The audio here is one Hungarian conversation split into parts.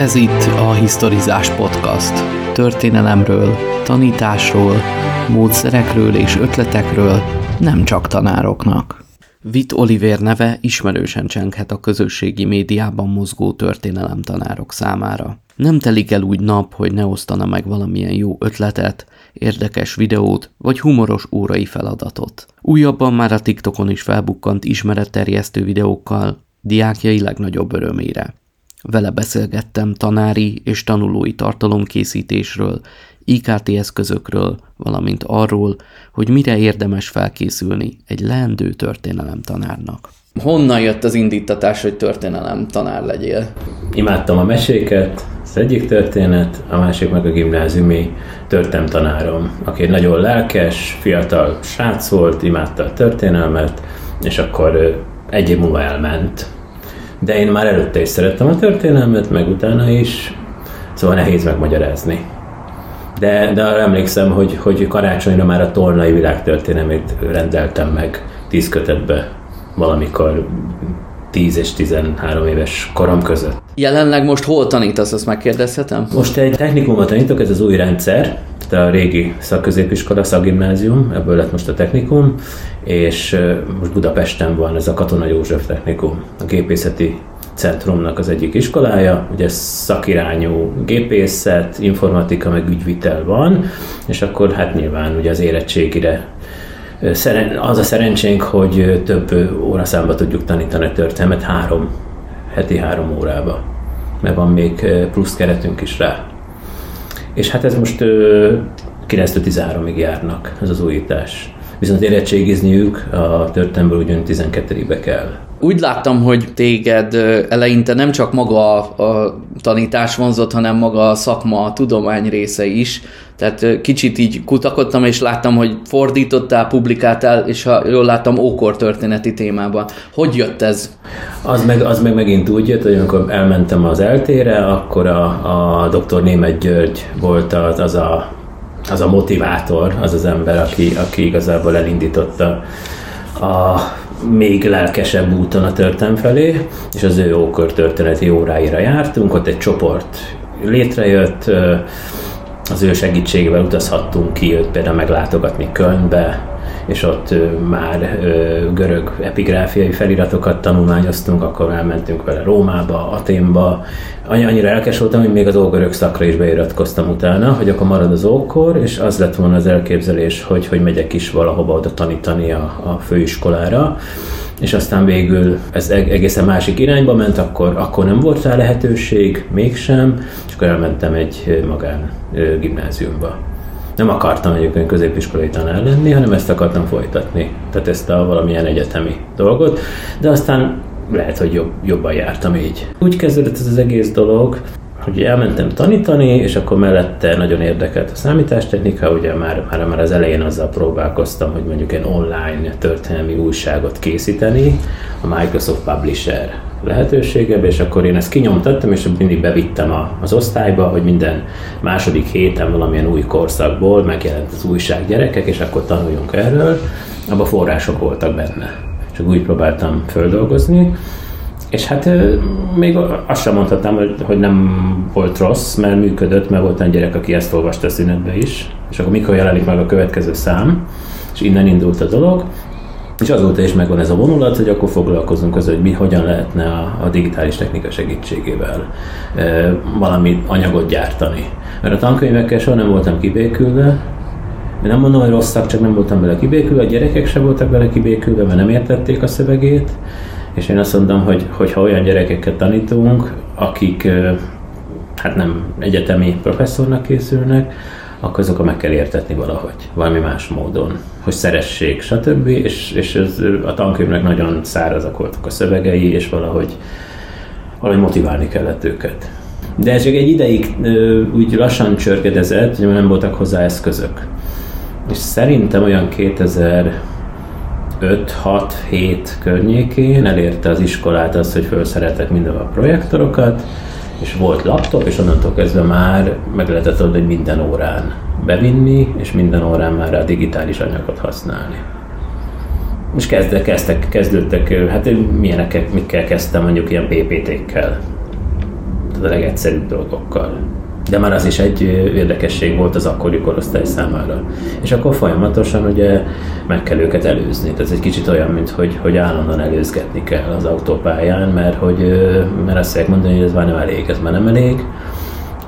Ez itt a Historizás Podcast. Történelemről, tanításról, módszerekről és ötletekről, nem csak tanároknak. Vit Oliver neve ismerősen csenghet a közösségi médiában mozgó történelemtanárok számára. Nem telik el úgy nap, hogy ne osztana meg valamilyen jó ötletet, érdekes videót vagy humoros órai feladatot. Újabban már a TikTokon is felbukkant ismeretterjesztő videókkal, diákjai legnagyobb örömére. Vele beszélgettem tanári és tanulói tartalomkészítésről, IKT eszközökről, valamint arról, hogy mire érdemes felkészülni egy leendő történelem tanárnak. Honnan jött az indítatás, hogy történelem tanár legyél? Imádtam a meséket, az egyik történet, a másik meg a gimnáziumi történelem tanárom, aki egy nagyon lelkes, fiatal srác volt, imádta a történelmet, és akkor egy év múlva elment. De én már előtte is szerettem a történelmet, meg utána is, szóval nehéz megmagyarázni. De, de arra emlékszem, hogy, hogy karácsonyra már a tornai világtörténelmét rendeltem meg tíz kötetbe valamikor 10 és 13 éves korom között. Jelenleg most hol tanítasz, azt megkérdezhetem? Most egy technikumot tanítok, ez az új rendszer, a régi szakközépiskola, szakgimnázium, ebből lett most a technikum, és most Budapesten van ez a Katona József technikum, a gépészeti centrumnak az egyik iskolája, ugye szakirányú gépészet, informatika, meg ügyvitel van, és akkor hát nyilván ugye az érettségire az a szerencsénk, hogy több óraszámba tudjuk tanítani a történelmet, három, heti három órába, mert van még plusz keretünk is rá. És hát ez most 9-13-ig járnak, ez az újítás. Viszont érettségizniük a történelmből ugyan 12-be kell. Úgy láttam, hogy téged eleinte nem csak maga a tanítás vonzott, hanem maga a szakma, a tudomány része is. Tehát kicsit így kutakodtam, és láttam, hogy fordítottál, publikáltál, és ha jól láttam, ókor történeti témában. Hogy jött ez? Az meg, az meg megint úgy jött, hogy amikor elmentem az eltére, akkor a, a dr. Német György volt az, az a az a motivátor, az az ember, aki, aki igazából elindította a még lelkesebb úton a történelem felé, és az ő ókor történeti óráira jártunk, ott egy csoport létrejött, az ő segítségével utazhattunk ki őt például meglátogatni Kölnbe, és ott már görög epigráfiai feliratokat tanulmányoztunk, akkor elmentünk vele Rómába, Aténba. Annyira elkes voltam, hogy még az ógörög szakra is beiratkoztam utána, hogy akkor marad az ókor, és az lett volna az elképzelés, hogy, hogy megyek is valahova oda tanítani a, a főiskolára és aztán végül ez egészen másik irányba ment, akkor, akkor nem volt rá lehetőség, mégsem, és akkor elmentem egy magán gimnáziumba nem akartam egyébként középiskolai tanár lenni, hanem ezt akartam folytatni. Tehát ezt a valamilyen egyetemi dolgot. De aztán lehet, hogy jobb, jobban jártam így. Úgy kezdődött ez az egész dolog, hogy elmentem tanítani, és akkor mellette nagyon érdekelt a számítástechnika, ugye már, már, már az elején azzal próbálkoztam, hogy mondjuk egy online történelmi újságot készíteni, a Microsoft Publisher lehetőségebe, és akkor én ezt kinyomtattam, és mindig bevittem a, az osztályba, hogy minden második héten valamilyen új korszakból megjelent az újság gyerekek, és akkor tanuljunk erről. Abban források voltak benne. És úgy próbáltam földolgozni. És hát még azt sem mondhatnám, hogy nem volt rossz, mert működött, mert volt egy gyerek, aki ezt olvasta a szünetbe is. És akkor mikor jelenik meg a következő szám, és innen indult a dolog. És azóta is megvan ez a vonulat, hogy akkor foglalkozunk az, hogy mi hogyan lehetne a, a digitális technika segítségével e, valami anyagot gyártani. Mert a tankönyvekkel soha nem voltam kibékülve, én nem mondom, hogy rosszak, csak nem voltam bele kibékülve, a gyerekek sem voltak bele kibékülve, mert nem értették a szövegét, és én azt mondom, hogy, hogy ha olyan gyerekeket tanítunk, akik hát nem egyetemi professzornak készülnek, akkor azokat meg kell értetni valahogy, valami más módon, hogy szeressék, stb. És, és ez, a tankönyvnek nagyon szárazak voltak a szövegei, és valahogy, valahogy motiválni kellett őket. De ez csak egy ideig úgy lassan csörgedezett, hogy nem voltak hozzá eszközök. És szerintem olyan 2000 5-6-7 környékén elérte az iskolát az, hogy felszereltek minden a projektorokat, és volt laptop, és onnantól kezdve már meg lehetett adni, hogy minden órán bevinni, és minden órán már a digitális anyagot használni. És kezdek, kezdtek, kezdődtek, hát milyeneket, mikkel kezdtem, mondjuk ilyen PPT-kkel. a legegyszerűbb dolgokkal. De már az is egy érdekesség volt az akkori korosztály számára. És akkor folyamatosan ugye meg kell őket előzni. Tehát ez egy kicsit olyan, mint hogy, hogy állandóan előzgetni kell az autópályán, mert, hogy, mert azt fogják mondani, hogy ez már nem elég, ez már nem elég.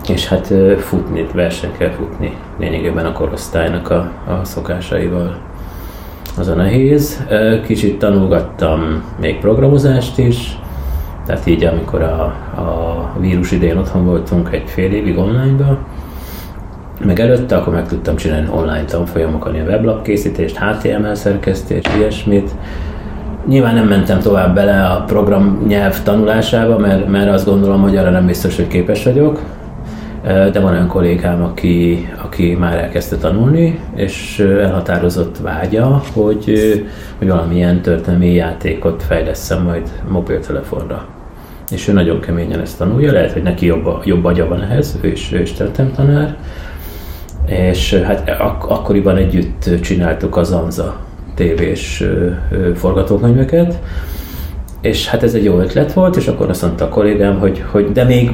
És hát futni, versenyt kell futni lényegében a korosztálynak a, a szokásaival. Az a nehéz. Kicsit tanulgattam még programozást is, tehát így, amikor a, a vírus idején otthon voltunk egy fél évig online-ba, meg előtte, akkor meg tudtam csinálni online tanfolyamokon, a weblap készítést, HTML szerkesztést, ilyesmit. Nyilván nem mentem tovább bele a program nyelv tanulásába, mert, mert azt gondolom, hogy arra nem biztos, hogy képes vagyok. De van olyan kollégám, aki, aki már elkezdte tanulni, és elhatározott vágya, hogy, hogy valamilyen történelmi játékot fejleszem majd mobiltelefonra. És ő nagyon keményen ezt tanulja, lehet, hogy neki jobb, jobb agya van ehhez, ő is, ő is tanár. És hát ak- akkoriban együtt csináltuk az Anza tévés forgatókönyveket, és hát ez egy jó ötlet volt, és akkor azt mondta a kollégám, hogy, hogy de még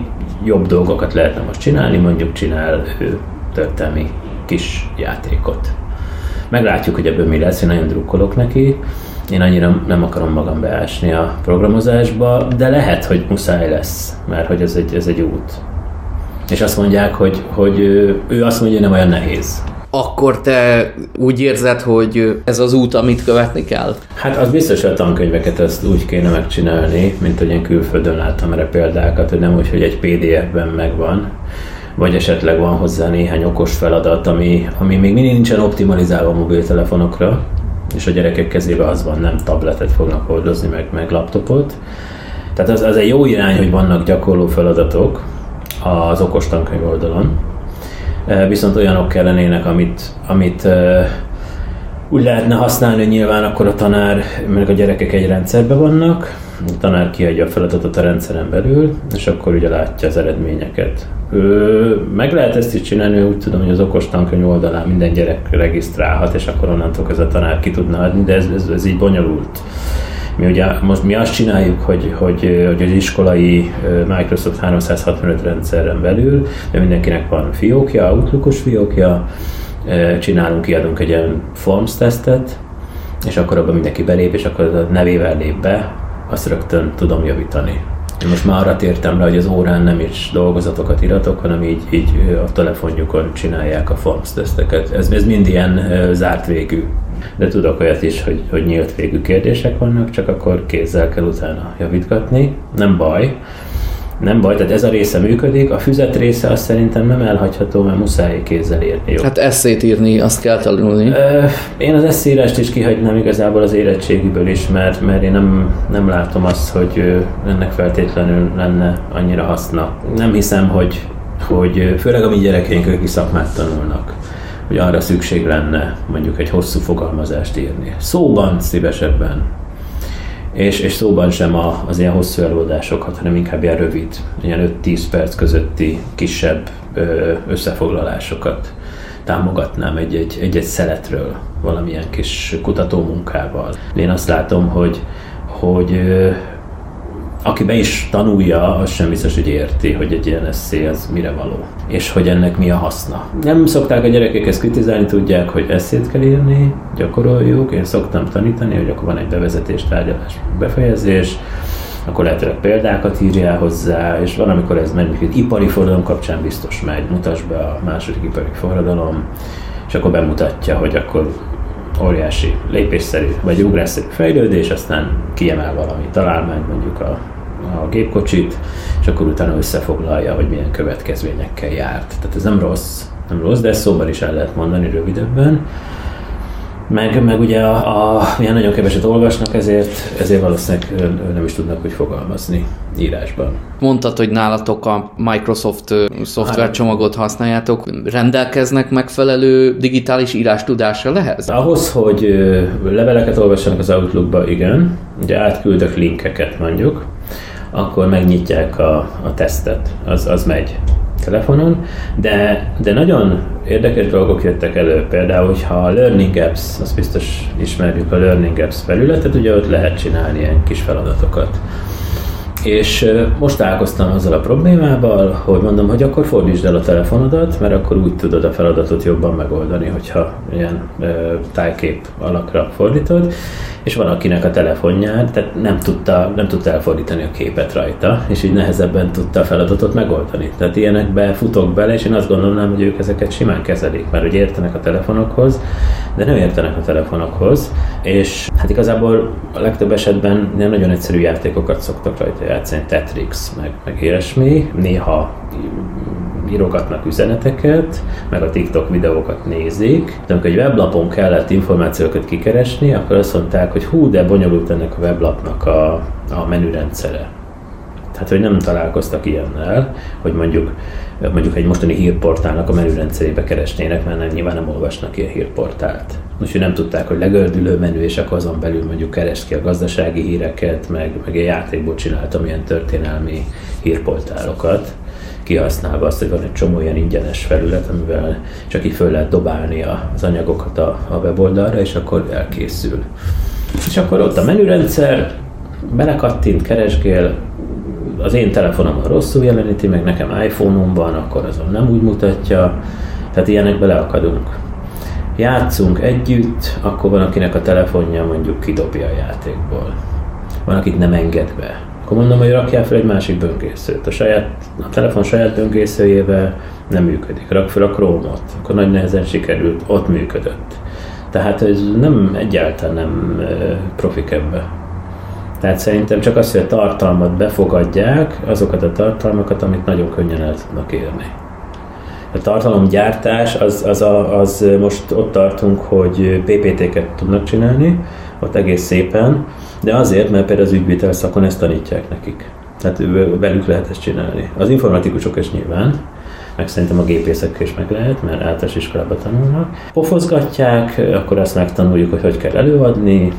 jobb dolgokat lehetne most csinálni, mondjuk csinál ő történelmi kis játékot. Meglátjuk, hogy ebből mi lesz, én nagyon drukkolok neki. Én annyira nem akarom magam beásni a programozásba, de lehet, hogy muszáj lesz, mert hogy ez egy, ez egy út. És azt mondják, hogy, hogy ő azt mondja, hogy nem olyan nehéz akkor te úgy érzed, hogy ez az út, amit követni kell? Hát az biztos, hogy a tankönyveket ezt úgy kéne megcsinálni, mint hogy én külföldön láttam erre példákat, hogy nem úgy, hogy egy PDF-ben megvan, vagy esetleg van hozzá néhány okos feladat, ami, ami még mindig nincsen optimalizálva a mobiltelefonokra, és a gyerekek kezébe az van, nem tabletet fognak hordozni, meg, meg laptopot. Tehát az, az egy jó irány, hogy vannak gyakorló feladatok az okos tankönyv oldalon, viszont olyanok kellenének, amit, amit úgy lehetne használni, hogy nyilván akkor a tanár, meg a gyerekek egy rendszerben vannak, a tanár kiadja a feladatot a rendszeren belül, és akkor ugye látja az eredményeket. Ő, meg lehet ezt is csinálni, úgy tudom, hogy az okos tankönyv oldalán minden gyerek regisztrálhat, és akkor onnantól ez a tanár ki tudna adni, de ez, ez, ez így bonyolult. Mi ugye most mi azt csináljuk, hogy, hogy, hogy az iskolai Microsoft 365 rendszeren belül, de mindenkinek van fiókja, Outlookos fiókja, csinálunk, kiadunk egy ilyen Forms tesztet, és akkor abban mindenki belép, és akkor a nevével lép be, azt rögtön tudom javítani. Én most már arra tértem rá, hogy az órán nem is dolgozatokat iratok, hanem így, így a telefonjukon csinálják a Forms teszteket. Ez, ez mind ilyen zárt végű de tudok olyat is, hogy, hogy nyílt végű kérdések vannak, csak akkor kézzel kell utána javítgatni. Nem baj, nem baj, tehát ez a része működik, a füzet része azt szerintem nem elhagyható, mert muszáj kézzel írni. Jó. Hát eszét írni, azt kell tanulni. Én az eszírást is kihagynám igazából az érettségiből is, mert, mert én nem, nem látom azt, hogy ennek feltétlenül lenne annyira haszna. Nem hiszem, hogy, hogy főleg a mi gyerekeink, akik szakmát tanulnak, hogy arra szükség lenne mondjuk egy hosszú fogalmazást írni. Szóban szívesebben. És, és szóban sem a, az ilyen hosszú előadásokat, hanem inkább ilyen rövid, ilyen 5-10 perc közötti kisebb összefoglalásokat támogatnám egy-egy, egy-egy szeletről valamilyen kis kutatómunkával. Én azt látom, hogy, hogy aki be is tanulja, az sem biztos, hogy érti, hogy egy ilyen eszé az mire való, és hogy ennek mi a haszna. Nem szokták a gyerekek ezt kritizálni, tudják, hogy eszét kell írni, gyakoroljuk, én szoktam tanítani, hogy akkor van egy bevezetés, tárgyalás, befejezés, akkor lehetőleg példákat írjál hozzá, és van, amikor ez megy, hogy ipari forradalom kapcsán biztos megy, mutasd be a második ipari forradalom, és akkor bemutatja, hogy akkor óriási lépésszerű vagy ugrásszerű fejlődés, aztán kiemel valami találmányt, mondjuk a, a gépkocsit, és akkor utána összefoglalja, hogy milyen következményekkel járt. Tehát ez nem rossz, nem rossz, de ezt szóban is el lehet mondani rövidebben. Meg, meg ugye a, a, nagyon keveset olvasnak, ezért, ezért valószínűleg nem is tudnak hogy fogalmazni írásban. Mondtad, hogy nálatok a Microsoft szoftvercsomagot használjátok. Rendelkeznek megfelelő digitális írástudással lehez? Ahhoz, hogy leveleket olvassanak az Outlookba, igen. Ugye átküldök linkeket mondjuk, akkor megnyitják a, a tesztet, az, az megy telefonon, de, de nagyon érdekes dolgok jöttek elő. Például, hogyha a Learning Apps, azt biztos ismerjük a Learning Apps felületet, ugye ott lehet csinálni ilyen kis feladatokat. És most találkoztam azzal a problémával, hogy mondom, hogy akkor fordítsd el a telefonodat, mert akkor úgy tudod a feladatot jobban megoldani, hogyha ilyen tájkép alakra fordítod és van akinek a telefonján, tehát nem tudta, nem tudta elfordítani a képet rajta, és így nehezebben tudta a feladatot megoldani. Tehát ilyenekbe futok bele, és én azt gondolnám, hogy ők ezeket simán kezelik, mert hogy értenek a telefonokhoz, de nem értenek a telefonokhoz, és hát igazából a legtöbb esetben nem nagyon egyszerű játékokat szoktak rajta játszani, Tetrix, meg, meg ilyesmi, néha írogatnak üzeneteket, meg a TikTok videókat nézik. De amikor egy weblapon kellett információkat kikeresni, akkor azt mondták, hogy hú, de bonyolult ennek a weblapnak a, a menürendszere. Tehát, hogy nem találkoztak ilyennel, hogy mondjuk, mondjuk egy mostani hírportálnak a menürendszerébe keresnének, mert nem, nyilván nem olvasnak ilyen hírportált. Úgyhogy nem tudták, hogy legördülő menü, és akkor azon belül mondjuk keresd ki a gazdasági híreket, meg, meg egy játékból csináltam ilyen történelmi hírportálokat kihasználva azt, hogy van egy csomó ilyen ingyenes felület, amivel csak így föl lehet dobálni az anyagokat a, a weboldalra, és akkor elkészül. És akkor ott a menürendszer, belekattint, keresgél, az én telefonom rosszul jeleníti, meg nekem iPhone-om van, akkor azon nem úgy mutatja, tehát ilyenek beleakadunk. Játszunk együtt, akkor van, akinek a telefonja mondjuk kidobja a játékból. Van, akit nem enged be akkor mondom, hogy rakjál fel egy másik böngészőt. A, saját, a telefon saját böngészőjével nem működik. Rak fel a Chrome-ot. Akkor nagy nehezen sikerült, ott működött. Tehát ez nem egyáltalán nem profik ebbe. Tehát szerintem csak az, hogy a tartalmat befogadják, azokat a tartalmakat, amit nagyon könnyen el tudnak érni. A tartalomgyártás, az, az, a, az most ott tartunk, hogy PPT-ket tudnak csinálni, ott egész szépen, de azért, mert például az ügyvétel szakon ezt tanítják nekik. Tehát velük lehet ezt csinálni. Az informatikusok is nyilván, meg szerintem a gépészek is meg lehet, mert általános iskolába tanulnak. Pofozgatják, akkor azt megtanuljuk, hogy hogy kell előadni,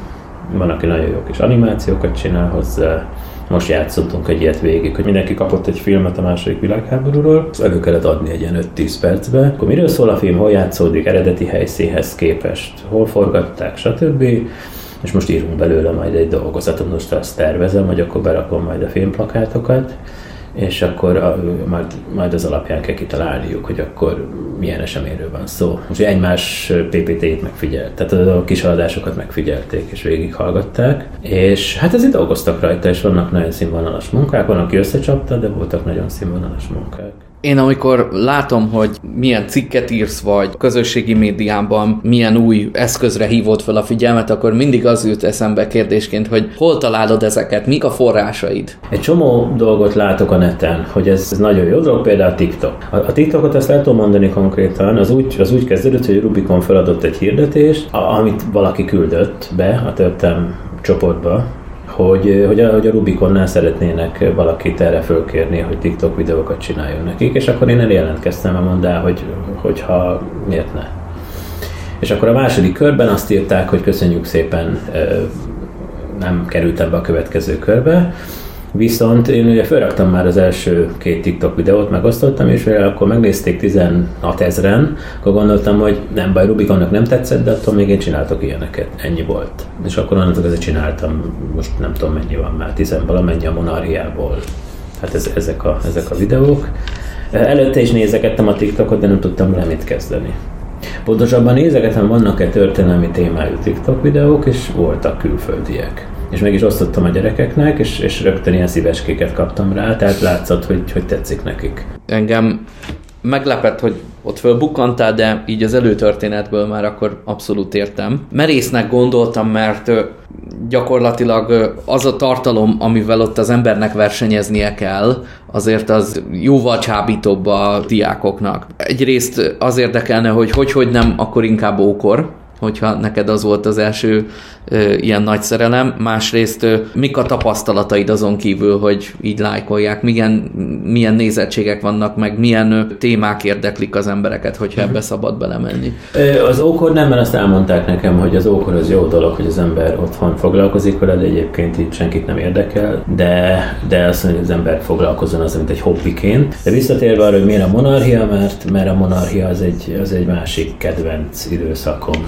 van, aki nagyon jó kis animációkat csinál hozzá, most játszottunk egy ilyet végig, hogy mindenki kapott egy filmet a második világháborúról, azt elő kellett adni egy ilyen 5-10 percbe. Akkor miről szól a film, hol játszódik, eredeti helyszínhez képest, hol forgatták, stb és most írunk belőle majd egy dolgozatot, most azt tervezem, hogy akkor berakom majd a filmplakátokat, és akkor a, majd, majd az alapján kell kitalálniuk, hogy akkor milyen eseményről van szó. Most egymás PPT-t megfigyelt, tehát a kis adásokat megfigyelték és végighallgatták, és hát ezért dolgoztak rajta, és vannak nagyon színvonalas munkák, van, aki összecsapta, de voltak nagyon színvonalas munkák. Én amikor látom, hogy milyen cikket írsz, vagy közösségi médiában milyen új eszközre hívod fel a figyelmet, akkor mindig az jut eszembe kérdésként, hogy hol találod ezeket, mik a forrásaid? Egy csomó dolgot látok a neten, hogy ez, ez nagyon jó dolog, például a TikTok. A, a TikTokot ezt el tudom mondani konkrétan, az úgy, az úgy kezdődött, hogy Rubikon feladott egy hirdetést, amit valaki küldött be a történelm csoportba, hogy, hogy, a, hogy a Rubiconnál szeretnének valakit erre fölkérni, hogy TikTok videókat csináljon nekik, és akkor én eljelentkeztem a mondá, hogy, hogyha miért ne. És akkor a második körben azt írták, hogy köszönjük szépen, nem kerültem be a következő körbe, Viszont én ugye felraktam már az első két TikTok videót, megosztottam, és mivel akkor megnézték 16 ezeren, akkor gondoltam, hogy nem baj, Rubikonnak nem tetszett, de attól még én csináltok ilyeneket. Ennyi volt. És akkor onnantól ezzel csináltam, most nem tudom mennyi van már, 10 valamennyi a monarhiából. Hát ez, ezek, a, ezek a videók. Előtte is nézegettem a TikTokot, de nem tudtam vele mit kezdeni. Pontosabban nézegetem, vannak-e történelmi témájú TikTok videók, és voltak külföldiek és meg is osztottam a gyerekeknek, és, és rögtön ilyen szíveskéket kaptam rá, tehát látszott, hogy, hogy tetszik nekik. Engem meglepett, hogy ott fölbukkantál, de így az előtörténetből már akkor abszolút értem. Merésznek gondoltam, mert gyakorlatilag az a tartalom, amivel ott az embernek versenyeznie kell, azért az jóval csábítóbb a diákoknak. Egyrészt az érdekelne, hogy hogy, hogy nem, akkor inkább ókor, hogyha neked az volt az első ilyen nagy szerelem. Másrészt ö, mik a tapasztalataid azon kívül, hogy így lájkolják, milyen, milyen nézettségek vannak, meg milyen ö, témák érdeklik az embereket, hogyha ebbe szabad belemenni. Az ókor nem, mert azt elmondták nekem, hogy az ókor az jó dolog, hogy az ember otthon foglalkozik vele, de egyébként itt senkit nem érdekel, de, de azt mondja, hogy az ember foglalkozzon az, mint egy hobbiként. De visszatérve arra, hogy miért a monarchia, mert, mert a monarchia az egy, az egy másik kedvenc időszakom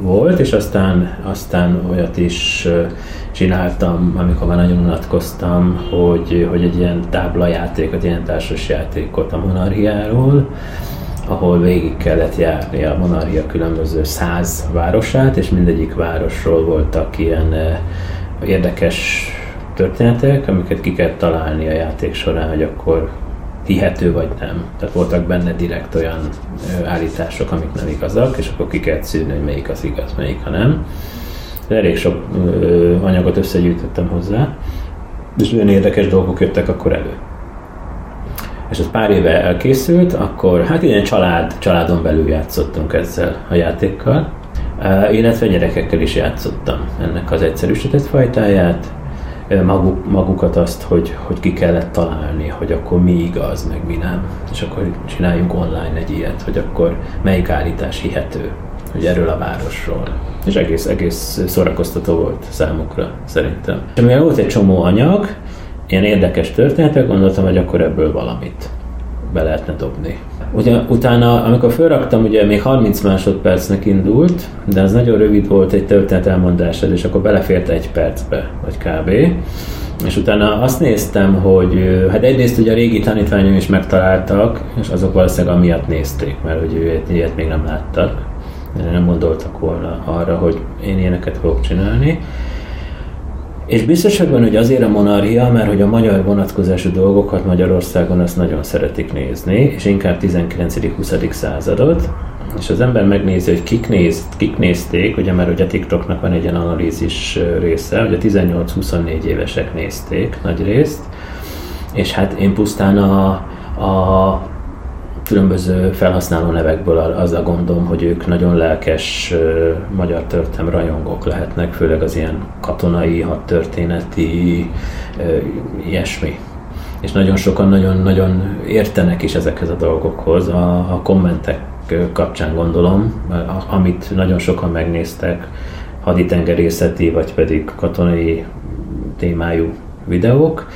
volt, és aztán, aztán olyat is csináltam, amikor már nagyon unatkoztam, hogy, hogy egy ilyen táblajátékot, ilyen társas játékot a monarchiáról, ahol végig kellett járni a monarchia különböző száz városát, és mindegyik városról voltak ilyen érdekes történetek, amiket ki kell találni a játék során, hogy akkor hihető vagy nem. Tehát voltak benne direkt olyan állítások, amik nem igazak, és akkor ki kell szűrni, hogy melyik az igaz, melyik ha nem. De elég sok anyagot összegyűjtöttem hozzá, és olyan érdekes dolgok jöttek akkor elő. És ez pár éve elkészült, akkor hát ilyen család, családon belül játszottunk ezzel a játékkal, illetve gyerekekkel is játszottam ennek az egyszerűsített fajtáját, maguk, magukat azt, hogy, hogy ki kellett találni, hogy akkor mi igaz, meg mi nem. És akkor csináljunk online egy ilyet, hogy akkor melyik állítás hihető, hogy erről a városról. És egész, egész szórakoztató volt számukra, szerintem. És mivel volt egy csomó anyag, ilyen érdekes történetek, gondoltam, hogy akkor ebből valamit be lehetne dobni. Ugye, utána, amikor felraktam, ugye még 30 másodpercnek indult, de az nagyon rövid volt egy történet elmondásod, és akkor belefért egy percbe, vagy kb. És utána azt néztem, hogy hát egyrészt ugye a régi tanítványom is megtaláltak, és azok valószínűleg amiatt nézték, mert hogy ő ilyet még nem láttak. Nem gondoltak volna arra, hogy én ilyeneket fogok csinálni. És biztos vagyok hogy azért a monarchia, mert hogy a magyar vonatkozású dolgokat Magyarországon azt nagyon szeretik nézni, és inkább 19.-20. századot, és az ember megnézi, hogy kik, néz, kik nézték, ugye mert ugye TikToknak van egy ilyen analízis része, a 18-24 évesek nézték nagy részt, és hát én pusztán a, a különböző felhasználó nevekből az a gondom, hogy ők nagyon lelkes magyar történelem rajongók lehetnek, főleg az ilyen katonai, hadtörténeti, ilyesmi. És nagyon sokan nagyon-nagyon értenek is ezekhez a dolgokhoz. A, a kommentek kapcsán gondolom, amit nagyon sokan megnéztek, haditengerészeti vagy pedig katonai témájú videók,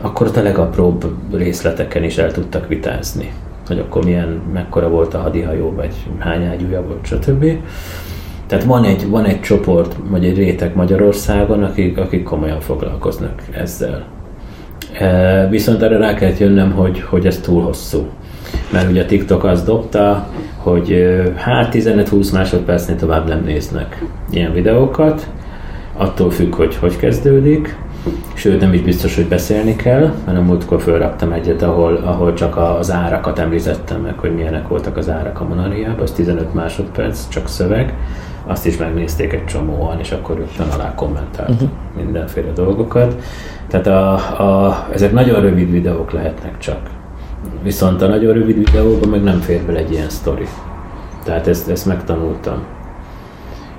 akkor a legapróbb részleteken is el tudtak vitázni hogy akkor milyen, mekkora volt a hadihajó, vagy hány ágyúja volt, stb. Tehát van egy, van egy csoport, vagy egy réteg Magyarországon, akik, akik komolyan foglalkoznak ezzel. E, viszont erre rá kellett jönnöm, hogy, hogy ez túl hosszú. Mert ugye a TikTok azt dobta, hogy hát 15-20 másodpercnél tovább nem néznek ilyen videókat, attól függ, hogy hogy kezdődik, Sőt, nem is biztos, hogy beszélni kell, hanem múltkor fölraktam egyet, ahol, ahol csak az árakat említettem meg, hogy milyenek voltak az árak a Monariában, az 15 másodperc, csak szöveg. Azt is megnézték egy csomóan, és akkor rögtön alá kommentált uh-huh. mindenféle dolgokat. Tehát a, a, ezek nagyon rövid videók lehetnek csak. Viszont a nagyon rövid videóban meg nem fér bele egy ilyen sztori. Tehát ezt, ezt megtanultam.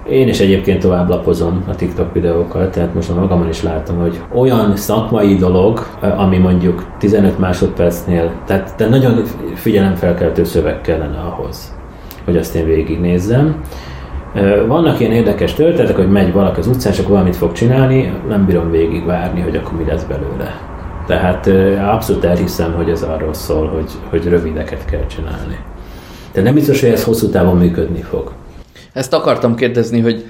Én is egyébként tovább lapozom a TikTok videókat, tehát most magamon is látom, hogy olyan szakmai dolog, ami mondjuk 15 másodpercnél, tehát, de nagyon figyelemfelkeltő szöveg kellene ahhoz, hogy azt én végignézzem. Vannak ilyen érdekes történetek, hogy megy valaki az utcán, akkor valamit fog csinálni, nem bírom végigvárni, hogy akkor mi lesz belőle. Tehát abszolút elhiszem, hogy ez arról szól, hogy, hogy rövideket kell csinálni. De nem biztos, hogy ez hosszú távon működni fog. Ezt akartam kérdezni, hogy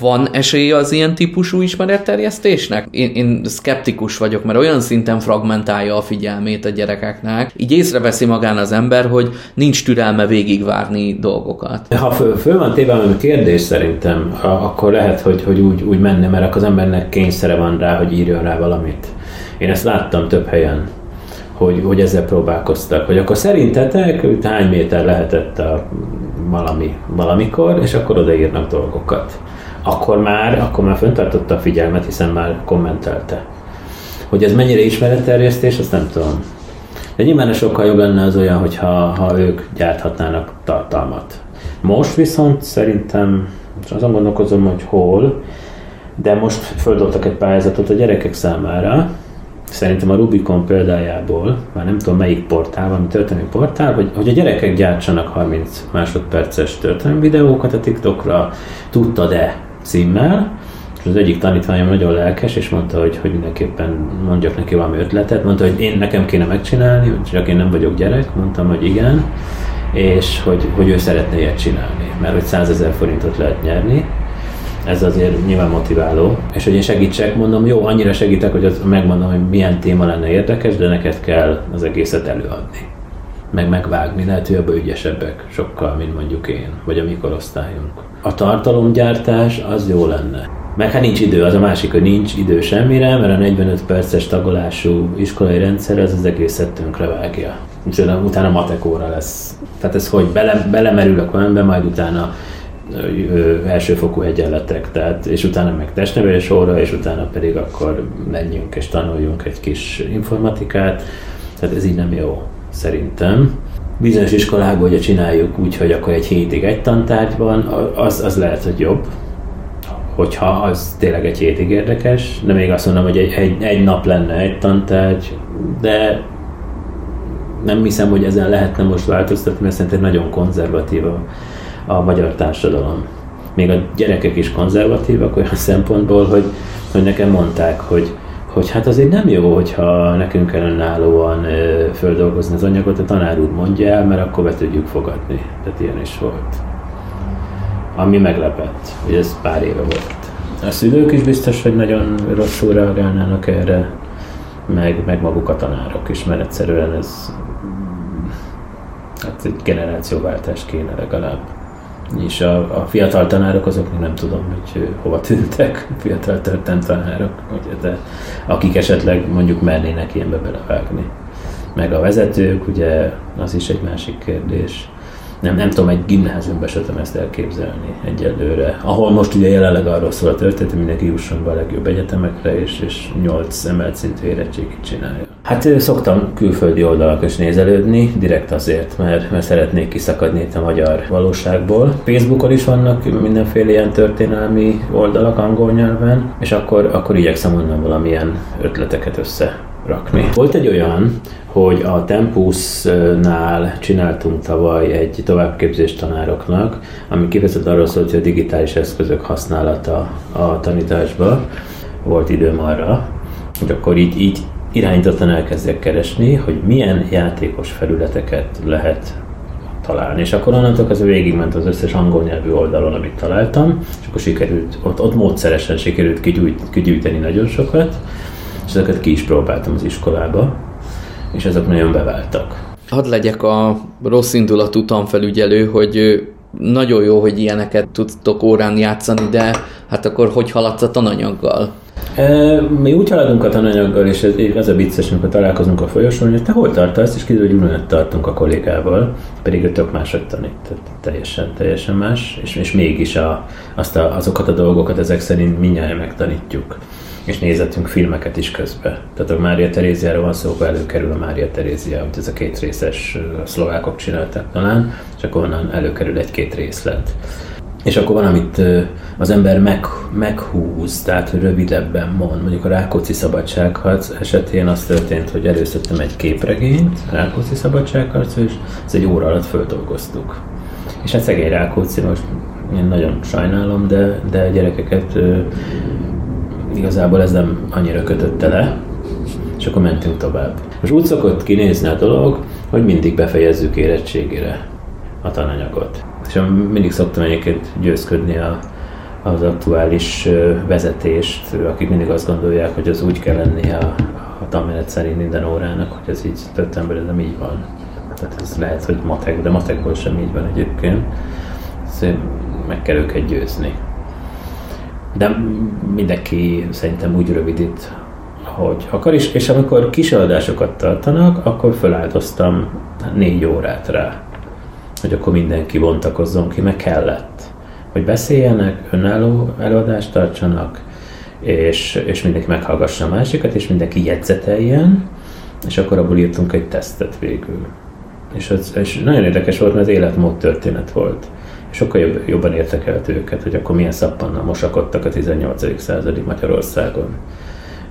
van esélye az ilyen típusú ismeretterjesztésnek? Én, én szkeptikus vagyok, mert olyan szinten fragmentálja a figyelmét a gyerekeknek. Így észreveszi magán az ember, hogy nincs türelme végigvárni dolgokat. Ha föl, föl van téve a kérdés szerintem, akkor lehet, hogy, hogy úgy, úgy menne, mert akkor az embernek kényszere van rá, hogy írjon rá valamit. Én ezt láttam több helyen hogy, hogy ezzel próbálkoztak, hogy akkor szerintetek hány méter lehetett a valami, valamikor, és akkor odaírnak dolgokat. Akkor már, akkor már föntartotta a figyelmet, hiszen már kommentelte. Hogy ez mennyire ismeretterjesztés, azt nem tudom. De nyilván sokkal jobb lenne az olyan, hogyha ha ők gyárthatnának tartalmat. Most viszont szerintem, azon gondolkozom, hogy hol, de most földoltak egy pályázatot a gyerekek számára, szerintem a Rubicon példájából, már nem tudom melyik portál, valami történelmi portál, hogy, hogy a gyerekek gyártsanak 30 másodperces történelmi videókat a TikTokra, tudta-e címmel, és az egyik tanítványom nagyon lelkes, és mondta, hogy, hogy mindenképpen mondjak neki valami ötletet, mondta, hogy én nekem kéne megcsinálni, csak én nem vagyok gyerek, mondtam, hogy igen, és hogy, hogy ő szeretne ilyet csinálni. mert hogy 100 ezer forintot lehet nyerni, ez azért nyilván motiváló. És hogy én segítsek, mondom, jó, annyira segítek, hogy az megmondom, hogy milyen téma lenne érdekes, de neked kell az egészet előadni. Meg megvágni, lehet, hogy abban ügyesebbek sokkal, mint mondjuk én, vagy a mi korosztályunk. A tartalomgyártás az jó lenne. Meg hát nincs idő, az a másik, hogy nincs idő semmire, mert a 45 perces tagolású iskolai rendszer az az egészet tönkre vágja. Úgyhogy utána matek óra lesz. Tehát ez hogy bele, belemerülök valamiben, majd utána elsőfokú egyenletek, tehát, és utána meg testnevelés óra, és utána pedig akkor menjünk és tanuljunk egy kis informatikát. Tehát ez így nem jó, szerintem. Bizonyos iskolákban, hogyha csináljuk úgy, hogy akkor egy hétig egy tantárgyban, az, az lehet, hogy jobb, hogyha az tényleg egy hétig érdekes, de még azt mondom, hogy egy, egy, egy nap lenne egy tantárgy, de nem hiszem, hogy ezen lehetne most változtatni, mert szerintem nagyon konzervatív a, a magyar társadalom. Még a gyerekek is konzervatívak olyan szempontból, hogy, hogy nekem mondták, hogy, hogy hát azért nem jó, hogyha nekünk kell önállóan ö, földolgozni az anyagot, a tanár úr mondja el, mert akkor be tudjuk fogadni. Tehát ilyen is volt. Ami meglepett, hogy ez pár éve volt. A szülők is biztos, hogy nagyon rosszul reagálnának erre, meg, meg maguk a tanárok is, mert egyszerűen ez hát egy generációváltás kéne legalább és a, a fiatal tanárok azok még nem tudom, hogy hova tűntek, fiatal történt tanárok, ugye, de akik esetleg mondjuk mernének ilyenbe belevágni. Meg a vezetők, ugye az is egy másik kérdés nem, nem tudom, egy gimnáziumban sem tudom ezt elképzelni egyelőre. Ahol most ugye jelenleg arról szól a történet, hogy mindenki jusson be a legjobb egyetemekre, és, és 8 emelt szintű érettségit csinálja. Hát szoktam külföldi oldalak is nézelődni, direkt azért, mert, mert szeretnék kiszakadni itt a magyar valóságból. Facebookon is vannak mindenféle ilyen történelmi oldalak angol nyelven, és akkor, akkor igyekszem onnan valamilyen ötleteket össze rakni. Volt egy olyan, hogy a Tempusnál csináltunk tavaly egy továbbképzést tanároknak, ami kifejezetten arról szólt, hogy a digitális eszközök használata a tanításban. Volt időm arra, hogy akkor így, így irányítottan elkezdjek keresni, hogy milyen játékos felületeket lehet találni. És akkor onnantól az végigment az összes angol nyelvű oldalon, amit találtam, és akkor sikerült, ott, ott módszeresen sikerült kigyűjteni nagyon sokat, ezeket ki is próbáltam az iskolába, és ezek nagyon beváltak. Hadd legyek a rossz indulatú tanfelügyelő, hogy nagyon jó, hogy ilyeneket tudtok órán játszani, de hát akkor hogy haladsz a tananyaggal? Mi úgy haladunk a tananyaggal, és ez, az a vicces, amikor találkozunk a folyosón, hogy te hol tartasz, és kiderül, hogy ugyanett tartunk a kollégával, pedig ő tök máshogy tanít, tehát teljesen, teljesen más, és, és mégis a, azt a, azokat a dolgokat ezek szerint mindjárt megtanítjuk és nézettünk filmeket is közben. Tehát a Mária Teréziáról van szó, akkor előkerül a Mária Terézia, hogy ez a két részes a szlovákok csinálták talán, és akkor onnan előkerül egy-két részlet. És akkor van, amit az ember meg, meghúz, tehát rövidebben mond. Mondjuk a Rákóczi Szabadságharc esetén az történt, hogy előszedtem egy képregényt, Rákóczi Szabadságharc, és ez egy óra alatt földolgoztuk. És hát szegény Rákóczi, most én nagyon sajnálom, de, de gyerekeket igazából ez nem annyira kötötte le, és akkor mentünk tovább. Most úgy szokott kinézni a dolog, hogy mindig befejezzük érettségére a tananyagot. És mindig szoktam egyébként győzködni a, az aktuális vezetést, akik mindig azt gondolják, hogy az úgy kell lennie a, a tanmenet szerint minden órának, hogy ez így történetben nem így van. Tehát ez lehet, hogy matek, de matekból sem így van egyébként. Szóval meg kell őket győzni de mindenki szerintem úgy rövidít, hogy akar is, és amikor kiseladásokat tartanak, akkor feláldoztam négy órát rá, hogy akkor mindenki bontakozzon ki, meg kellett. Hogy beszéljenek, önálló előadást tartsanak, és, és mindenki meghallgassa a másikat, és mindenki jegyzeteljen, és akkor abból írtunk egy tesztet végül. És, az, és nagyon érdekes volt, mert az életmód történet volt sokkal jobb, jobban értekelt őket, hogy akkor milyen szappannal mosakodtak a 18. századi Magyarországon.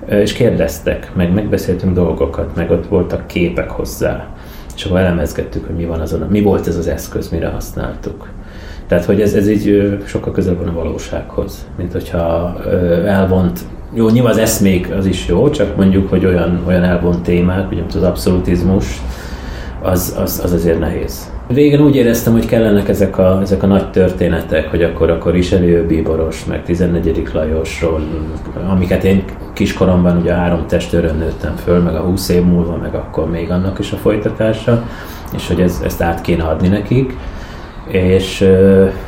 És kérdeztek, meg megbeszéltünk dolgokat, meg ott voltak képek hozzá, és akkor elemezgettük, hogy mi van azon, mi volt ez az eszköz, mire használtuk. Tehát, hogy ez, ez így sokkal közelebb van a valósághoz, mint hogyha elvont, jó, nyilván az eszmék az is jó, csak mondjuk, hogy olyan, olyan elvont témák, ugye az abszolutizmus, az, az, az azért nehéz. Régen úgy éreztem, hogy kellenek ezek a, ezek a nagy történetek, hogy akkor, akkor is Bíboros, meg 14. Lajosról, amiket én kiskoromban ugye a három testőrön nőttem föl, meg a 20 év múlva, meg akkor még annak is a folytatása, és hogy ez, ezt át kéne adni nekik. És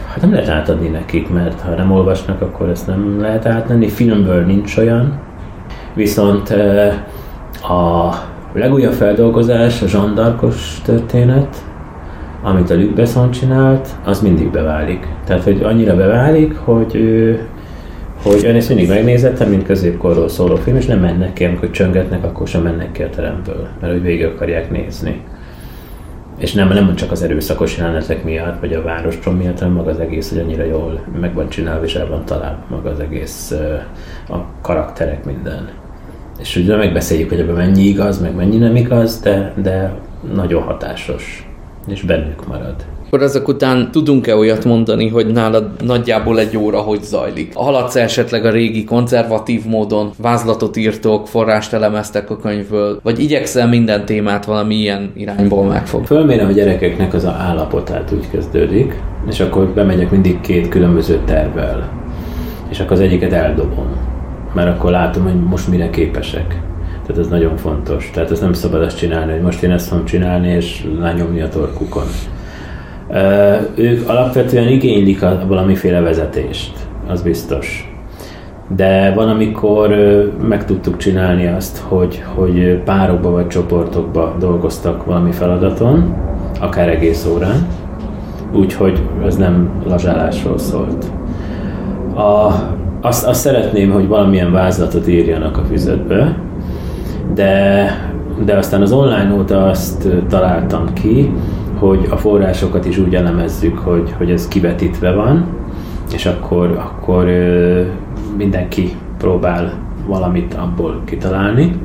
hát nem lehet átadni nekik, mert ha nem olvasnak, akkor ezt nem lehet átadni. Filmből nincs olyan. Viszont a legújabb feldolgozás, a zsandarkos történet, amit a Luc Besson csinált, az mindig beválik. Tehát, hogy annyira beválik, hogy hogy én ezt mindig megnézettem, mint középkorról szóló film, és nem mennek ki, amikor csöngetnek, akkor sem mennek ki a teremből, mert hogy végig akarják nézni. És nem, nem csak az erőszakos jelenetek miatt, vagy a várostrom miatt, hanem maga az egész, hogy annyira jól meg van csinálva, és el van találva maga az egész, a karakterek, minden. És ugye megbeszéljük, hogy ebben mennyi igaz, meg mennyi nem igaz, de, de nagyon hatásos és bennük marad. Akkor ezek után tudunk-e olyat mondani, hogy nálad nagyjából egy óra hogy zajlik? Haladsz esetleg a régi konzervatív módon, vázlatot írtok, forrást elemeztek a könyvből, vagy igyekszel minden témát valami ilyen irányból megfog? Fölmérem a gyerekeknek az állapotát úgy kezdődik, és akkor bemegyek mindig két különböző tervvel, és akkor az egyiket eldobom, mert akkor látom, hogy most mire képesek tehát ez nagyon fontos. Tehát ez nem szabad azt csinálni, hogy most én ezt fogom csinálni, és lányomni a torkukon. Ők alapvetően igénylik a valamiféle vezetést, az biztos. De van, amikor meg tudtuk csinálni azt, hogy, hogy párokba vagy csoportokba dolgoztak valami feladaton, akár egész órán, úgyhogy ez nem lazsálásról szólt. A, azt, azt szeretném, hogy valamilyen vázlatot írjanak a füzetbe, de, de aztán az online óta azt találtam ki, hogy a forrásokat is úgy elemezzük, hogy, hogy ez kivetítve van, és akkor, akkor mindenki próbál valamit abból kitalálni.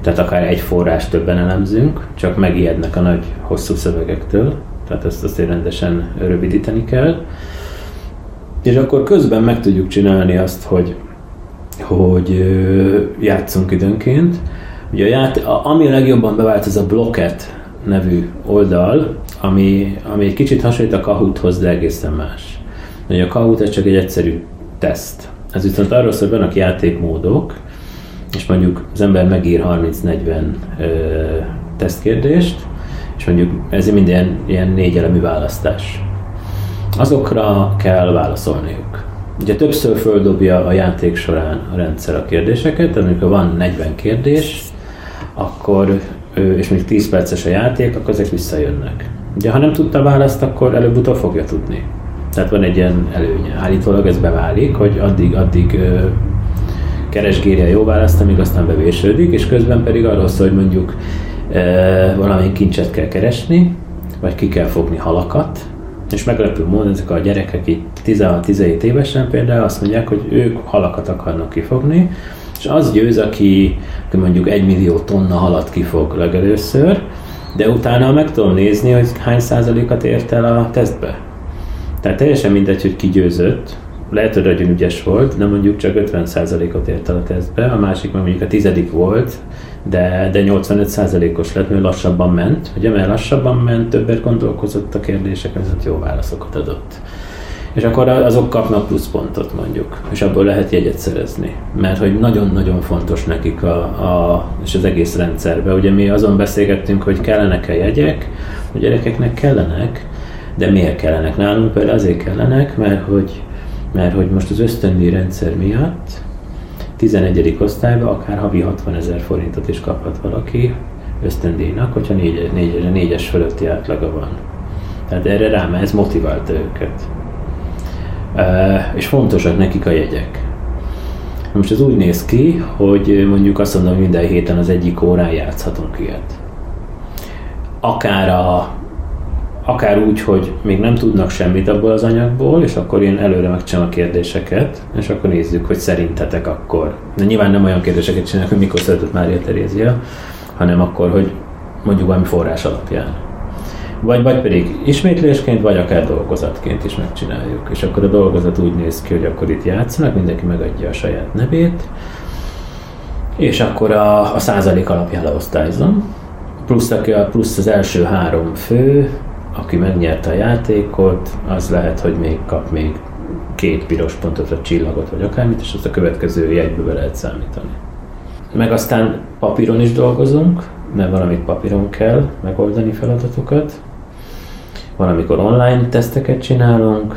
Tehát akár egy forrás többen elemzünk, csak megijednek a nagy, hosszú szövegektől, tehát ezt azért rendesen rövidíteni kell. És akkor közben meg tudjuk csinálni azt, hogy hogy játszunk időnként. Ugye a ját, ami a legjobban bevált, ez a Blocket nevű oldal, ami, ami egy kicsit hasonlít a Kahoothoz, de egészen más. Ugye a Kahoot ez csak egy egyszerű teszt. Ez viszont arról szól, hogy vannak játékmódok, és mondjuk az ember megír 30-40 tesztkérdést, és mondjuk ez minden ilyen négy elemű választás. Azokra kell válaszolniuk. Ugye többször földobja a játék során a rendszer a kérdéseket, tehát amikor van 40 kérdés, akkor, és még 10 perces a játék, akkor ezek visszajönnek. Ugye ha nem tudta választ, akkor előbb-utóbb fogja tudni. Tehát van egy ilyen előnye. Állítólag ez beválik, hogy addig, addig keresgéli a jó választ, amíg aztán bevésődik, és közben pedig arról szól, hogy mondjuk e, valamilyen kincset kell keresni, vagy ki kell fogni halakat, és meglepő módon ezek a gyerekek itt 16-17 évesen például azt mondják, hogy ők halakat akarnak kifogni, és az győz, aki mondjuk egy millió tonna halat kifog legelőször, de utána meg tudom nézni, hogy hány százalékat ért el a tesztbe. Tehát teljesen mindegy, hogy ki győzött, lehet, hogy nagyon ügyes volt, de mondjuk csak 50%-ot ért el a tesztbe, a másik meg mondjuk a tizedik volt, de, de 85%-os lett, mert lassabban ment. Ugye, mert lassabban ment, többet gondolkozott a kérdések, ezért jó válaszokat adott. És akkor azok kapnak pluszpontot mondjuk, és abból lehet jegyet szerezni. Mert hogy nagyon-nagyon fontos nekik a, a, és az egész rendszerbe. Ugye mi azon beszélgettünk, hogy kellenek-e jegyek, a gyerekeknek kellenek, de miért kellenek nálunk? Például azért kellenek, mert hogy, mert hogy most az ösztöndi rendszer miatt 11. osztályban akár havi 60 ezer forintot is kaphat valaki ösztöndíjnak, hogyha 4, 4, 4-es fölötti átlaga van. Tehát erre rá, ez motiválta őket. És fontosak nekik a jegyek. Most ez úgy néz ki, hogy mondjuk azt mondom, minden héten az egyik órán játszhatunk ilyet. Akár a akár úgy, hogy még nem tudnak semmit abból az anyagból, és akkor én előre megcsinálom a kérdéseket, és akkor nézzük, hogy szerintetek akkor. De nyilván nem olyan kérdéseket csinálok, hogy mikor született Mária Terézia, hanem akkor, hogy mondjuk valami forrás alapján. Vagy, vagy pedig ismétlésként, vagy akár dolgozatként is megcsináljuk. És akkor a dolgozat úgy néz ki, hogy akkor itt játszanak, mindenki megadja a saját nevét, és akkor a, a százalék alapján leosztályzom, plusz, plusz az első három fő, aki megnyerte a játékot, az lehet, hogy még kap még két piros pontot, vagy csillagot, vagy akármit, és azt a következő jegybe be lehet számítani. Meg aztán papíron is dolgozunk, mert valamit papíron kell megoldani feladatokat. Van, amikor online teszteket csinálunk,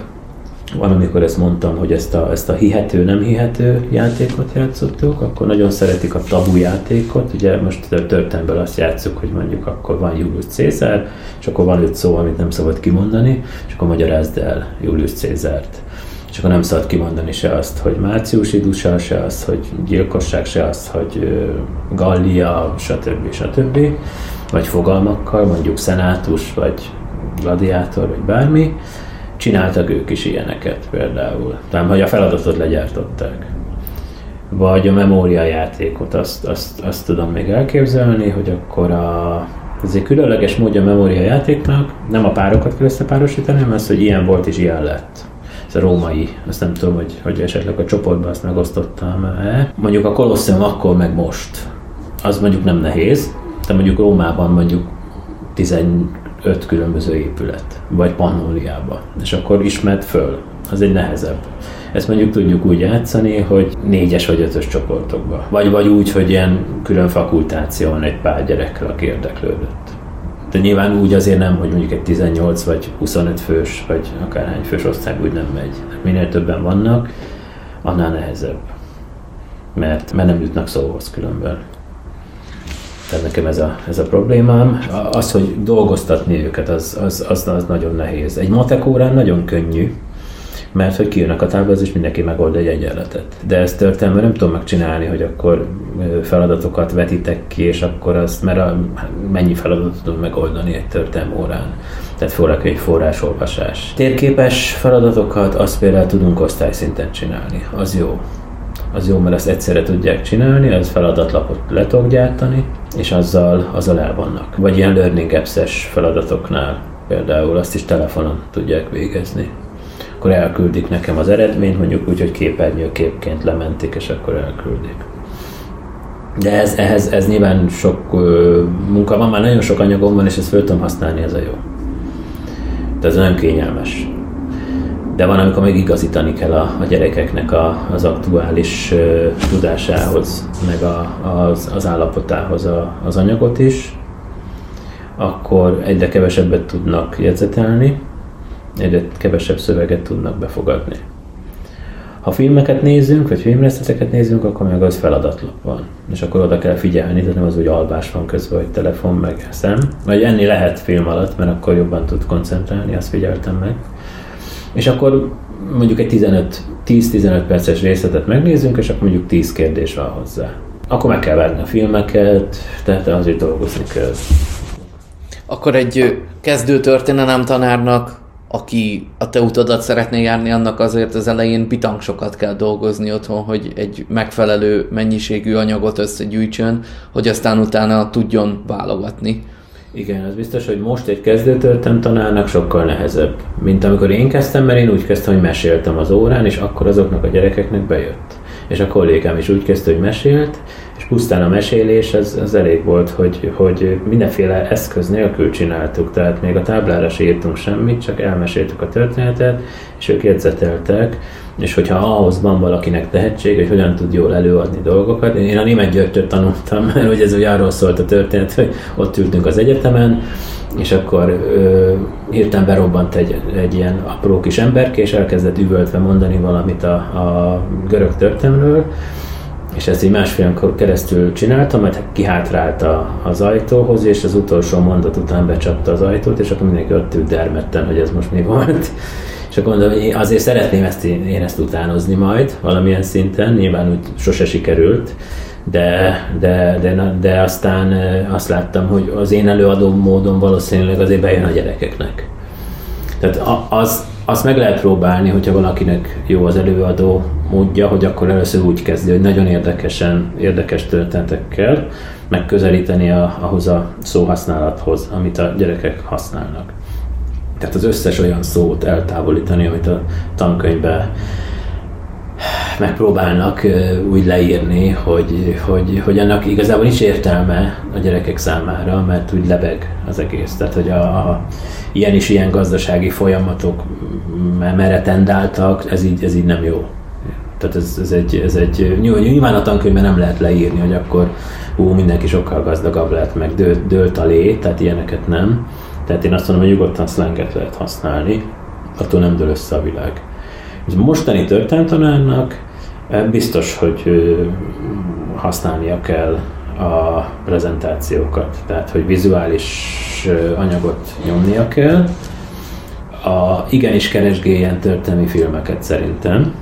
van, amikor ezt mondtam, hogy ezt a, ezt a hihető, nem hihető játékot játszottuk, akkor nagyon szeretik a tabu játékot. Ugye most történetből azt játszuk, hogy mondjuk akkor van Julius Cézár, és akkor van öt szó, amit nem szabad kimondani, és akkor magyarázd el Julius Cézárt. És akkor nem szabad kimondani se azt, hogy március idusa, se azt, hogy gyilkosság, se azt, hogy Gallia, stb. stb. Vagy fogalmakkal, mondjuk szenátus, vagy gladiátor, vagy bármi csináltak ők is ilyeneket például. Tehát, hogy a feladatot legyártották. Vagy a memóriajátékot, azt, azt, azt tudom még elképzelni, hogy akkor a, ez egy különleges módja a memóriajátéknak, nem a párokat kell összepárosítani, hanem az, hogy ilyen volt és ilyen lett. Ez a római, azt nem tudom, hogy, hogy esetleg a csoportban azt megosztottam-e. Mondjuk a Kolosseum akkor meg most. Az mondjuk nem nehéz, de mondjuk Rómában mondjuk 10, öt különböző épület, vagy Pannóniába, és akkor ismert föl. Az egy nehezebb. Ezt mondjuk tudjuk úgy játszani, hogy négyes vagy ötös csoportokba. Vagy, vagy úgy, hogy ilyen külön fakultáción egy pár gyerekkel, aki érdeklődött. De nyilván úgy azért nem, hogy mondjuk egy 18 vagy 25 fős, vagy akárhány fős osztály úgy nem megy. Minél többen vannak, annál nehezebb. Mert, mert nem jutnak szóhoz különben. Tehát nekem ez a, ez a problémám. Az, hogy dolgoztatni őket, az, az, az, az nagyon nehéz. Egy matek órán nagyon könnyű, mert hogy kijönnek a tábla, és mindenki megold egy egyenletet. De ezt történelme nem tudom megcsinálni, hogy akkor feladatokat vetítek ki, és akkor azt, mert a, mennyi feladatot tudom megoldani egy történelmi órán. Tehát főleg egy forrásolvasás. Térképes feladatokat azt például tudunk osztályszinten csinálni, az jó az jó, mert ezt egyszerre tudják csinálni, az feladatlapot le tudok gyártani, és azzal, azzal el vannak. Vagy ilyen learning apps feladatoknál például azt is telefonon tudják végezni. Akkor elküldik nekem az eredményt, mondjuk úgy, hogy képernyőképként lementik, és akkor elküldik. De ez, ehhez, ez nyilván sok ö, munka van, már nagyon sok anyagom van, és ezt föl tudom használni, ez a jó. De ez nem kényelmes de van, amikor még igazítani kell a, a gyerekeknek a, az aktuális uh, tudásához, meg a, az, az állapotához a, az anyagot is, akkor egyre kevesebbet tudnak jegyzetelni, egyre kevesebb szöveget tudnak befogadni. Ha filmeket nézünk, vagy filmreszteteket nézünk, akkor meg az feladatlap van. És akkor oda kell figyelni, tehát nem az, hogy alvás van közben, vagy telefon, meg szem. Vagy enni lehet film alatt, mert akkor jobban tud koncentrálni, azt figyeltem meg és akkor mondjuk egy 15, 10-15 perces részletet megnézzünk, és akkor mondjuk 10 kérdés van hozzá. Akkor meg kell vágni a filmeket, tehát azért dolgozni kell. Akkor egy kezdő történelem tanárnak, aki a te utadat szeretné járni, annak azért az elején bitang sokat kell dolgozni otthon, hogy egy megfelelő mennyiségű anyagot összegyűjtsön, hogy aztán utána tudjon válogatni. Igen, az biztos, hogy most egy kezdőtörtem tanárnak sokkal nehezebb, mint amikor én kezdtem, mert én úgy kezdtem, hogy meséltem az órán, és akkor azoknak a gyerekeknek bejött. És a kollégám is úgy kezdte, hogy mesélt, és pusztán a mesélés az, az elég volt, hogy, hogy mindenféle eszköz nélkül csináltuk, tehát még a táblára se írtunk semmit, csak elmeséltük a történetet, és ők jegyzeteltek, és hogyha ahhoz van valakinek tehetség, hogy hogyan tud jól előadni dolgokat. Én a német györgyöt tanultam, mert hogy ez úgy arról szólt a történet, hogy ott ültünk az egyetemen, és akkor ö, hirtelen berobbant egy, egy ilyen apró kis emberke, és elkezdett üvöltve mondani valamit a, a görög történelmről, és ezt így másfél keresztül csináltam, mert kihátrált a, az ajtóhoz, és az utolsó mondat után becsapta az ajtót, és akkor mindenki ott ült dermedten, hogy ez most mi volt. Akkor mondom, hogy azért szeretném ezt, én ezt utánozni majd valamilyen szinten, nyilván úgy sose sikerült, de, de, de, de aztán azt láttam, hogy az én előadó módon valószínűleg azért bejön a gyerekeknek. Tehát az, azt meg lehet próbálni, hogyha valakinek jó az előadó módja, hogy akkor először úgy kezdi, hogy nagyon érdekesen, érdekes történetekkel megközelíteni a, ahhoz a szóhasználathoz, amit a gyerekek használnak. Tehát az összes olyan szót eltávolítani, amit a tankönyvben megpróbálnak úgy leírni, hogy, hogy, hogy annak igazából is értelme a gyerekek számára, mert úgy lebeg az egész. Tehát, hogy a, a ilyen is ilyen gazdasági folyamatok merre tendáltak, ez így, ez így nem jó. Tehát ez, ez, egy, ez egy, nyilván a tankönyvben nem lehet leírni, hogy akkor hú, mindenki sokkal gazdagabb lett, meg dőlt, dőlt a lé, tehát ilyeneket nem. Tehát én azt mondom, hogy nyugodtan szlenget lehet használni, attól nem dől össze a világ. És mostani történetanárnak eh, biztos, hogy használnia kell a prezentációkat, tehát hogy vizuális anyagot nyomnia kell, a, igenis keresgéljen történelmi filmeket szerintem,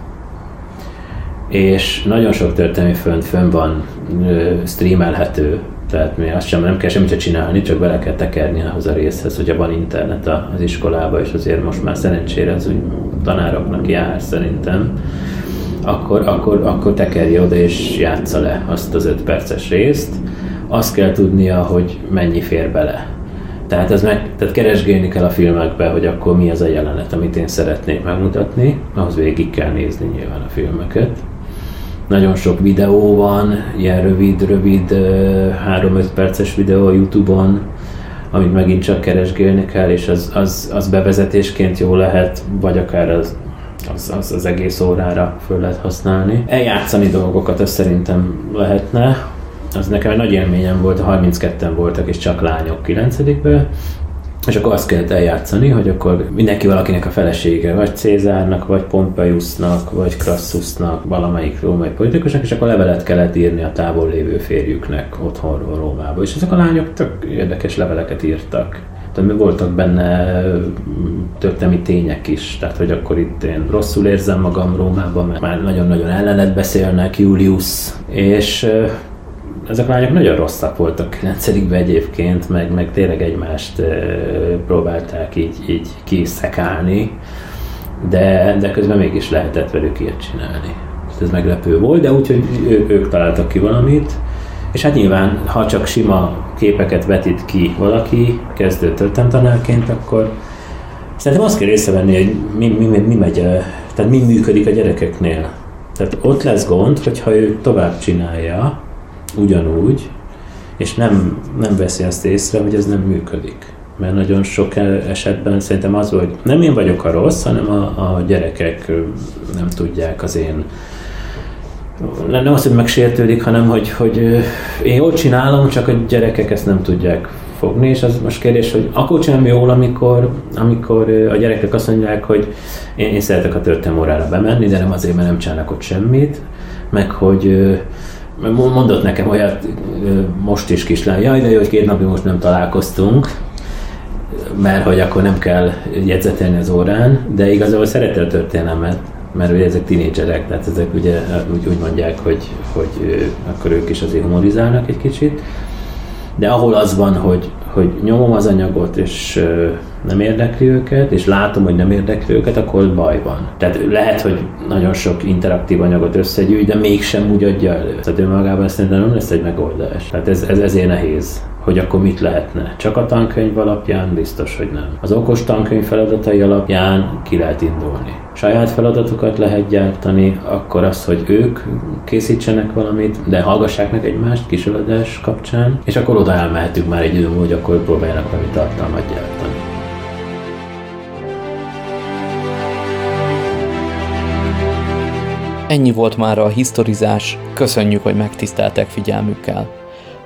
és nagyon sok történelmi fönn, fönn van streamelhető, tehát mi azt sem nem kell semmit csinálni, csak bele kell tekerni ahhoz a részhez, hogyha van internet az iskolába, és azért most már szerencsére az úgy tanároknak jár szerintem, akkor, akkor, akkor tekerje oda és játsza le azt az öt perces részt. Azt kell tudnia, hogy mennyi fér bele. Tehát, ez meg, tehát keresgélni kell a filmekbe, hogy akkor mi az a jelenet, amit én szeretnék megmutatni, ahhoz végig kell nézni nyilván a filmeket. Nagyon sok videó van, ilyen rövid, rövid 3-5 perces videó a Youtube-on, amit megint csak keresgélni kell, és az, az, az bevezetésként jó lehet, vagy akár az, az, az, az egész órára föl lehet használni. Eljátszani dolgokat, az szerintem lehetne. Az nekem egy nagy élményem volt, 32-en voltak, és csak lányok 9 és akkor azt kellett eljátszani, hogy akkor mindenki valakinek a felesége, vagy Cézárnak, vagy Pompeiusnak, vagy Crassusnak, valamelyik római politikusnak, és akkor levelet kellett írni a távol lévő férjüknek otthonról Rómába. És ezek a lányok tök érdekes leveleket írtak. Tehát voltak benne történelmi tények is, tehát hogy akkor itt én rosszul érzem magam Rómában, mert már nagyon-nagyon ellenet beszélnek Julius, és ezek a lányok nagyon rosszak voltak 9 egyébként, meg, meg tényleg egymást próbálták így, így kiszekálni, de, de közben mégis lehetett velük ilyet csinálni. Ez meglepő volt, de úgyhogy ő, ők találtak ki valamit, és hát nyilván, ha csak sima képeket vetít ki valaki, kezdő tanárként, akkor szerintem azt kell észrevenni, hogy mi, mi, mi, mi megy, tehát mi működik a gyerekeknél. Tehát ott lesz gond, hogyha ő tovább csinálja, ugyanúgy, és nem, nem veszi azt észre, hogy ez nem működik. Mert nagyon sok esetben szerintem az, hogy nem én vagyok a rossz, hanem a, a gyerekek nem tudják az én nem az, hogy megsértődik, hanem hogy, hogy én jól csinálom, csak a gyerekek ezt nem tudják fogni, és az most kérdés, hogy akkor csinálom jól, amikor, amikor a gyerekek azt mondják, hogy én, én szeretek a történelmi órára bemenni, de nem azért, mert nem csinálnak ott semmit, meg hogy mondott nekem olyat most is kislány, jaj, de jó, hogy két napig most nem találkoztunk, mert hogy akkor nem kell jegyzetelni az órán, de igazából szereti a történelmet, mert ugye ezek tinédzserek, tehát ezek ugye úgy, úgy mondják, hogy, hogy akkor ők is azért humorizálnak egy kicsit, de ahol az van, hogy, hogy nyomom az anyagot, és nem érdekli őket, és látom, hogy nem érdekli őket, akkor baj van. Tehát lehet, hogy nagyon sok interaktív anyagot összegyűjt, de mégsem úgy adja elő. Tehát önmagában szerintem nem lesz egy megoldás. Tehát ez, ez ezért nehéz hogy akkor mit lehetne. Csak a tankönyv alapján biztos, hogy nem. Az okos tankönyv feladatai alapján ki lehet indulni. Saját feladatokat lehet gyártani, akkor az, hogy ők készítsenek valamit, de hallgassák meg egymást kisoladás kapcsán, és akkor oda elmehetünk már egy idő, hogy akkor próbáljanak valami tartalmat gyártani. Ennyi volt már a historizás, köszönjük, hogy megtiszteltek figyelmükkel.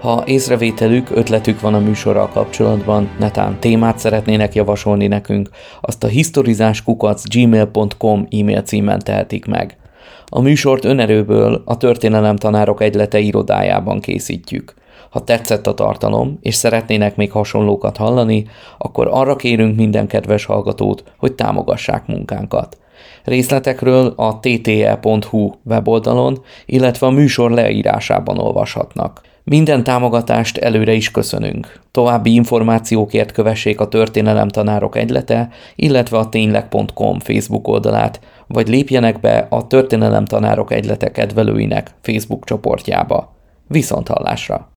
Ha észrevételük, ötletük van a műsorral kapcsolatban, netán témát szeretnének javasolni nekünk, azt a historizáskukac gmail.com e-mail címen tehetik meg. A műsort önerőből a Történelem Tanárok Egylete irodájában készítjük. Ha tetszett a tartalom, és szeretnének még hasonlókat hallani, akkor arra kérünk minden kedves hallgatót, hogy támogassák munkánkat. Részletekről a tte.hu weboldalon, illetve a műsor leírásában olvashatnak. Minden támogatást előre is köszönünk. További információkért kövessék a Történelem Tanárok Egylete, illetve a tényleg.com Facebook oldalát, vagy lépjenek be a Történelem Tanárok Egylete kedvelőinek Facebook csoportjába. Viszont hallásra!